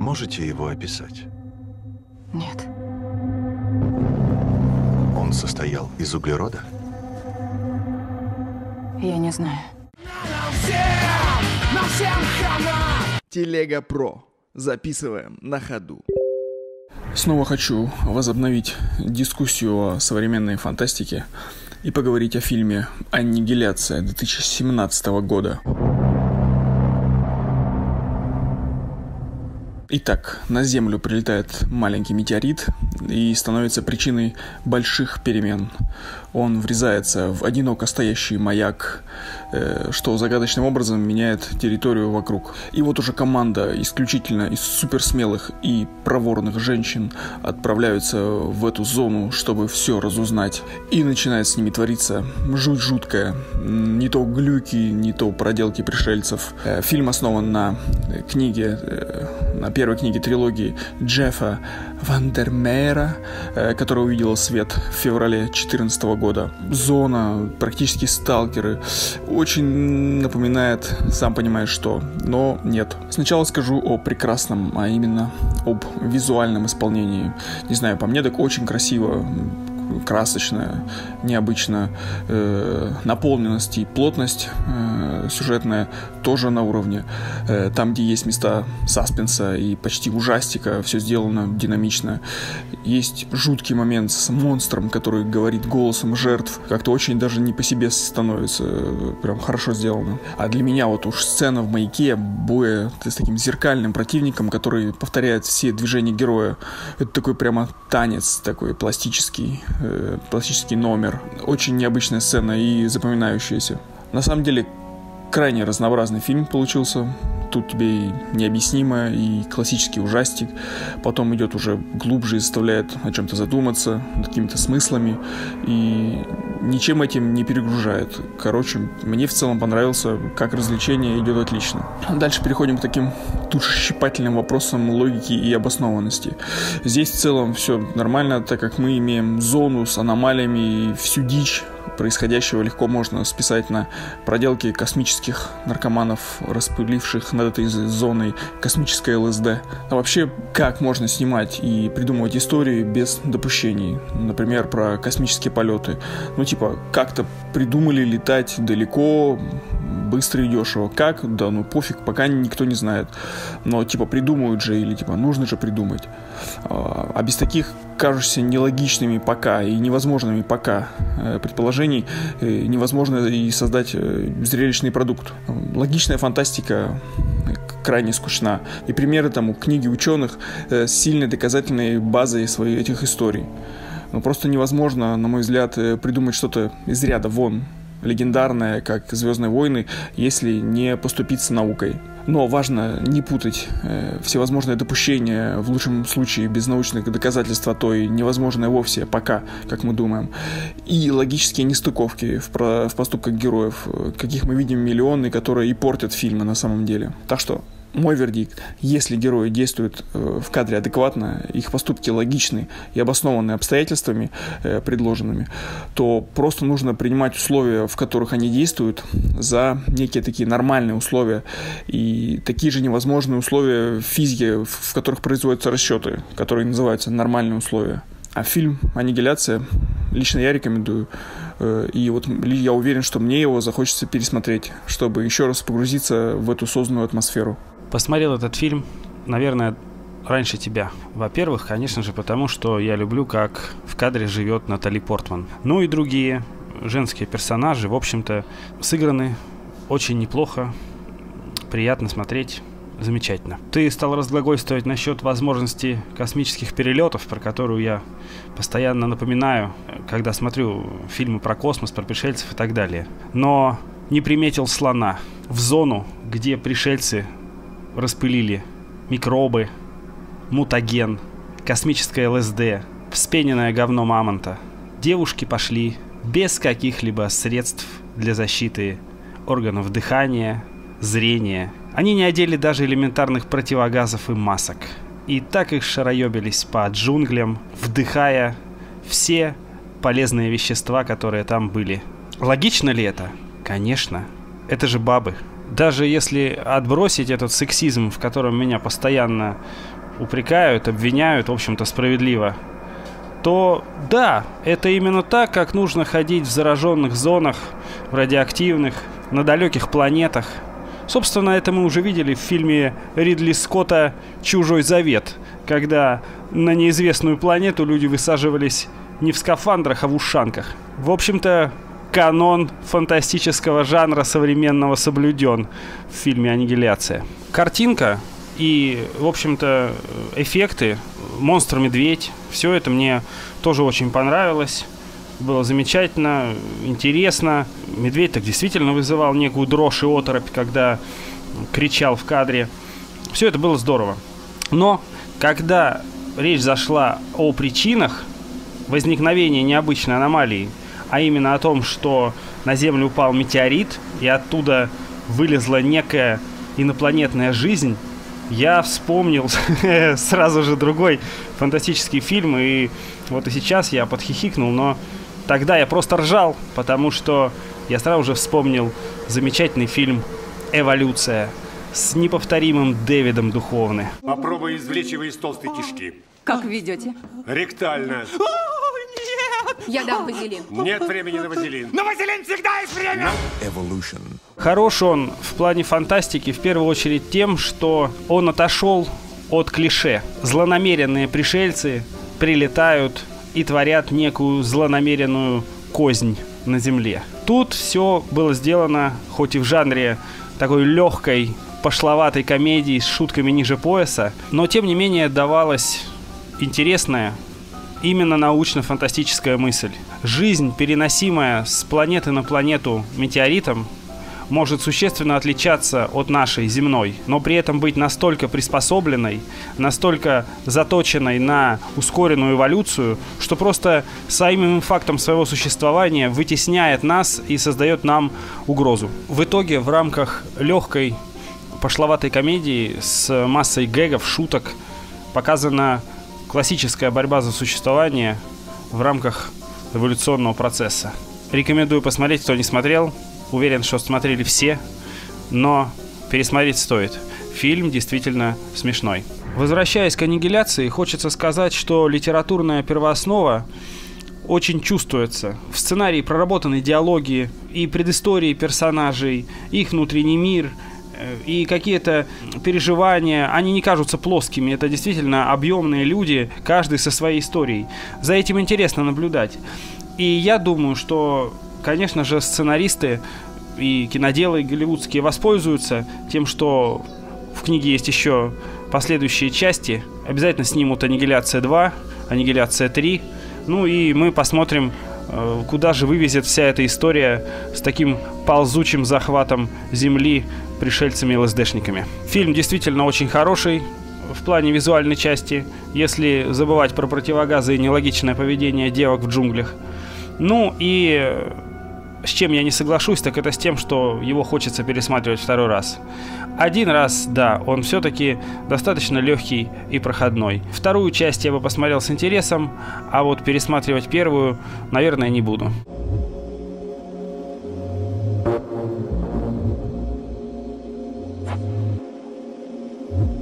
Можете его описать? Нет. Он состоял из углерода? Я не знаю. Телега Про. Записываем на ходу. Снова хочу возобновить дискуссию о современной фантастике и поговорить о фильме «Аннигиляция» 2017 года. Итак, на Землю прилетает маленький метеорит и становится причиной больших перемен. Он врезается в одиноко стоящий маяк, э, что загадочным образом меняет территорию вокруг. И вот уже команда исключительно из суперсмелых и проворных женщин отправляются в эту зону, чтобы все разузнать. И начинает с ними твориться жуть жуткая. Не то глюки, не то проделки пришельцев. Э, фильм основан на книге, э, на первой книге трилогии Джеффа Вандермеера, которая увидела свет в феврале 2014 года. Зона, практически сталкеры. Очень напоминает, сам понимаешь, что. Но нет. Сначала скажу о прекрасном, а именно об визуальном исполнении. Не знаю, по мне так очень красиво красочная, необычно э, наполненность и плотность э, сюжетная тоже на уровне. Э, там, где есть места саспенса и почти ужастика, все сделано динамично. Есть жуткий момент с монстром, который говорит голосом жертв. Как-то очень даже не по себе становится. Прям хорошо сделано. А для меня вот уж сцена в маяке боя с таким зеркальным противником, который повторяет все движения героя. Это такой прямо танец такой пластический, э, пластический номер. Очень необычная сцена и запоминающаяся. На самом деле, крайне разнообразный фильм получился. Тут тебе и необъяснимо, и классический ужастик. Потом идет уже глубже и заставляет о чем-то задуматься, какими-то смыслами. И ничем этим не перегружает. Короче, мне в целом понравился, как развлечение идет отлично. Дальше переходим к таким душещипательным вопросам логики и обоснованности. Здесь в целом все нормально, так как мы имеем зону с аномалиями и всю дичь, происходящего легко можно списать на проделки космических наркоманов, распыливших над этой зоной космическое ЛСД. А вообще, как можно снимать и придумывать истории без допущений? Например, про космические полеты. Ну, типа, как-то придумали летать далеко, быстро и дешево. Как? Да, ну пофиг, пока никто не знает. Но типа придумают же или типа нужно же придумать. А, а без таких кажущихся нелогичными пока и невозможными пока э, предположений э, невозможно и создать э, зрелищный продукт. Логичная фантастика крайне скучна. И примеры тому книги ученых с сильной доказательной базой своих этих историй. Но просто невозможно, на мой взгляд, придумать что-то из ряда вон легендарная, как «Звездные войны», если не поступиться наукой. Но важно не путать э, всевозможные допущения, в лучшем случае без научных доказательств, а то и невозможное вовсе, пока, как мы думаем, и логические нестыковки в, про, в поступках героев, э, каких мы видим миллионы, которые и портят фильмы на самом деле. Так что мой вердикт. Если герои действуют э, в кадре адекватно, их поступки логичны и обоснованы обстоятельствами э, предложенными, то просто нужно принимать условия, в которых они действуют, за некие такие нормальные условия и такие же невозможные условия в физике, в которых производятся расчеты, которые называются нормальные условия. А фильм «Аннигиляция» лично я рекомендую. Э, и вот я уверен, что мне его захочется пересмотреть, чтобы еще раз погрузиться в эту созданную атмосферу. Посмотрел этот фильм, наверное, раньше тебя. Во-первых, конечно же, потому что я люблю, как в кадре живет Натали Портман. Ну и другие женские персонажи, в общем-то, сыграны очень неплохо, приятно смотреть замечательно. Ты стал разглагольствовать насчет возможности космических перелетов, про которую я постоянно напоминаю, когда смотрю фильмы про космос, про пришельцев и так далее. Но не приметил слона в зону, где пришельцы распылили микробы, мутаген, космическое ЛСД, вспененное говно мамонта. Девушки пошли без каких-либо средств для защиты органов дыхания, зрения. Они не одели даже элементарных противогазов и масок. И так их шароебились по джунглям, вдыхая все полезные вещества, которые там были. Логично ли это? Конечно. Это же бабы. Даже если отбросить этот сексизм, в котором меня постоянно упрекают, обвиняют, в общем-то, справедливо, то да, это именно так, как нужно ходить в зараженных зонах, в радиоактивных, на далеких планетах. Собственно, это мы уже видели в фильме Ридли Скотта «Чужой завет», когда на неизвестную планету люди высаживались не в скафандрах, а в ушанках. В общем-то, канон фантастического жанра современного соблюден в фильме «Аннигиляция». Картинка и, в общем-то, эффекты, монстр-медведь, все это мне тоже очень понравилось. Было замечательно, интересно. Медведь так действительно вызывал некую дрожь и оторопь, когда кричал в кадре. Все это было здорово. Но когда речь зашла о причинах возникновения необычной аномалии, а именно о том, что на Землю упал метеорит, и оттуда вылезла некая инопланетная жизнь, я вспомнил сразу же другой фантастический фильм, и вот и сейчас я подхихикнул, но тогда я просто ржал, потому что я сразу же вспомнил замечательный фильм «Эволюция» с неповторимым Дэвидом Духовны. Попробуй извлечь его из толстой кишки. Как ведете? Ректально. Я дам вазелин. Нет времени на вазелин. На вазелин всегда есть время! Хорош он в плане фантастики в первую очередь тем, что он отошел от клише. Злонамеренные пришельцы прилетают и творят некую злонамеренную кознь на Земле. Тут все было сделано, хоть и в жанре такой легкой, пошловатой комедии с шутками ниже пояса, но тем не менее давалась интересная, именно научно-фантастическая мысль. Жизнь, переносимая с планеты на планету метеоритом, может существенно отличаться от нашей земной, но при этом быть настолько приспособленной, настолько заточенной на ускоренную эволюцию, что просто самым фактом своего существования вытесняет нас и создает нам угрозу. В итоге в рамках легкой пошловатой комедии с массой гэгов, шуток показана классическая борьба за существование в рамках эволюционного процесса. Рекомендую посмотреть, кто не смотрел. Уверен, что смотрели все, но пересмотреть стоит. Фильм действительно смешной. Возвращаясь к аннигиляции, хочется сказать, что литературная первооснова очень чувствуется. В сценарии проработаны диалоги и предыстории персонажей, их внутренний мир и какие-то переживания, они не кажутся плоскими. Это действительно объемные люди, каждый со своей историей. За этим интересно наблюдать. И я думаю, что, конечно же, сценаристы и киноделы голливудские воспользуются тем, что в книге есть еще последующие части. Обязательно снимут «Аннигиляция 2», «Аннигиляция 3». Ну и мы посмотрим, э, куда же вывезет вся эта история с таким ползучим захватом Земли пришельцами и ЛСДшниками. Фильм действительно очень хороший в плане визуальной части, если забывать про противогазы и нелогичное поведение девок в джунглях. Ну и с чем я не соглашусь, так это с тем, что его хочется пересматривать второй раз. Один раз, да, он все-таки достаточно легкий и проходной. Вторую часть я бы посмотрел с интересом, а вот пересматривать первую, наверное, не буду. you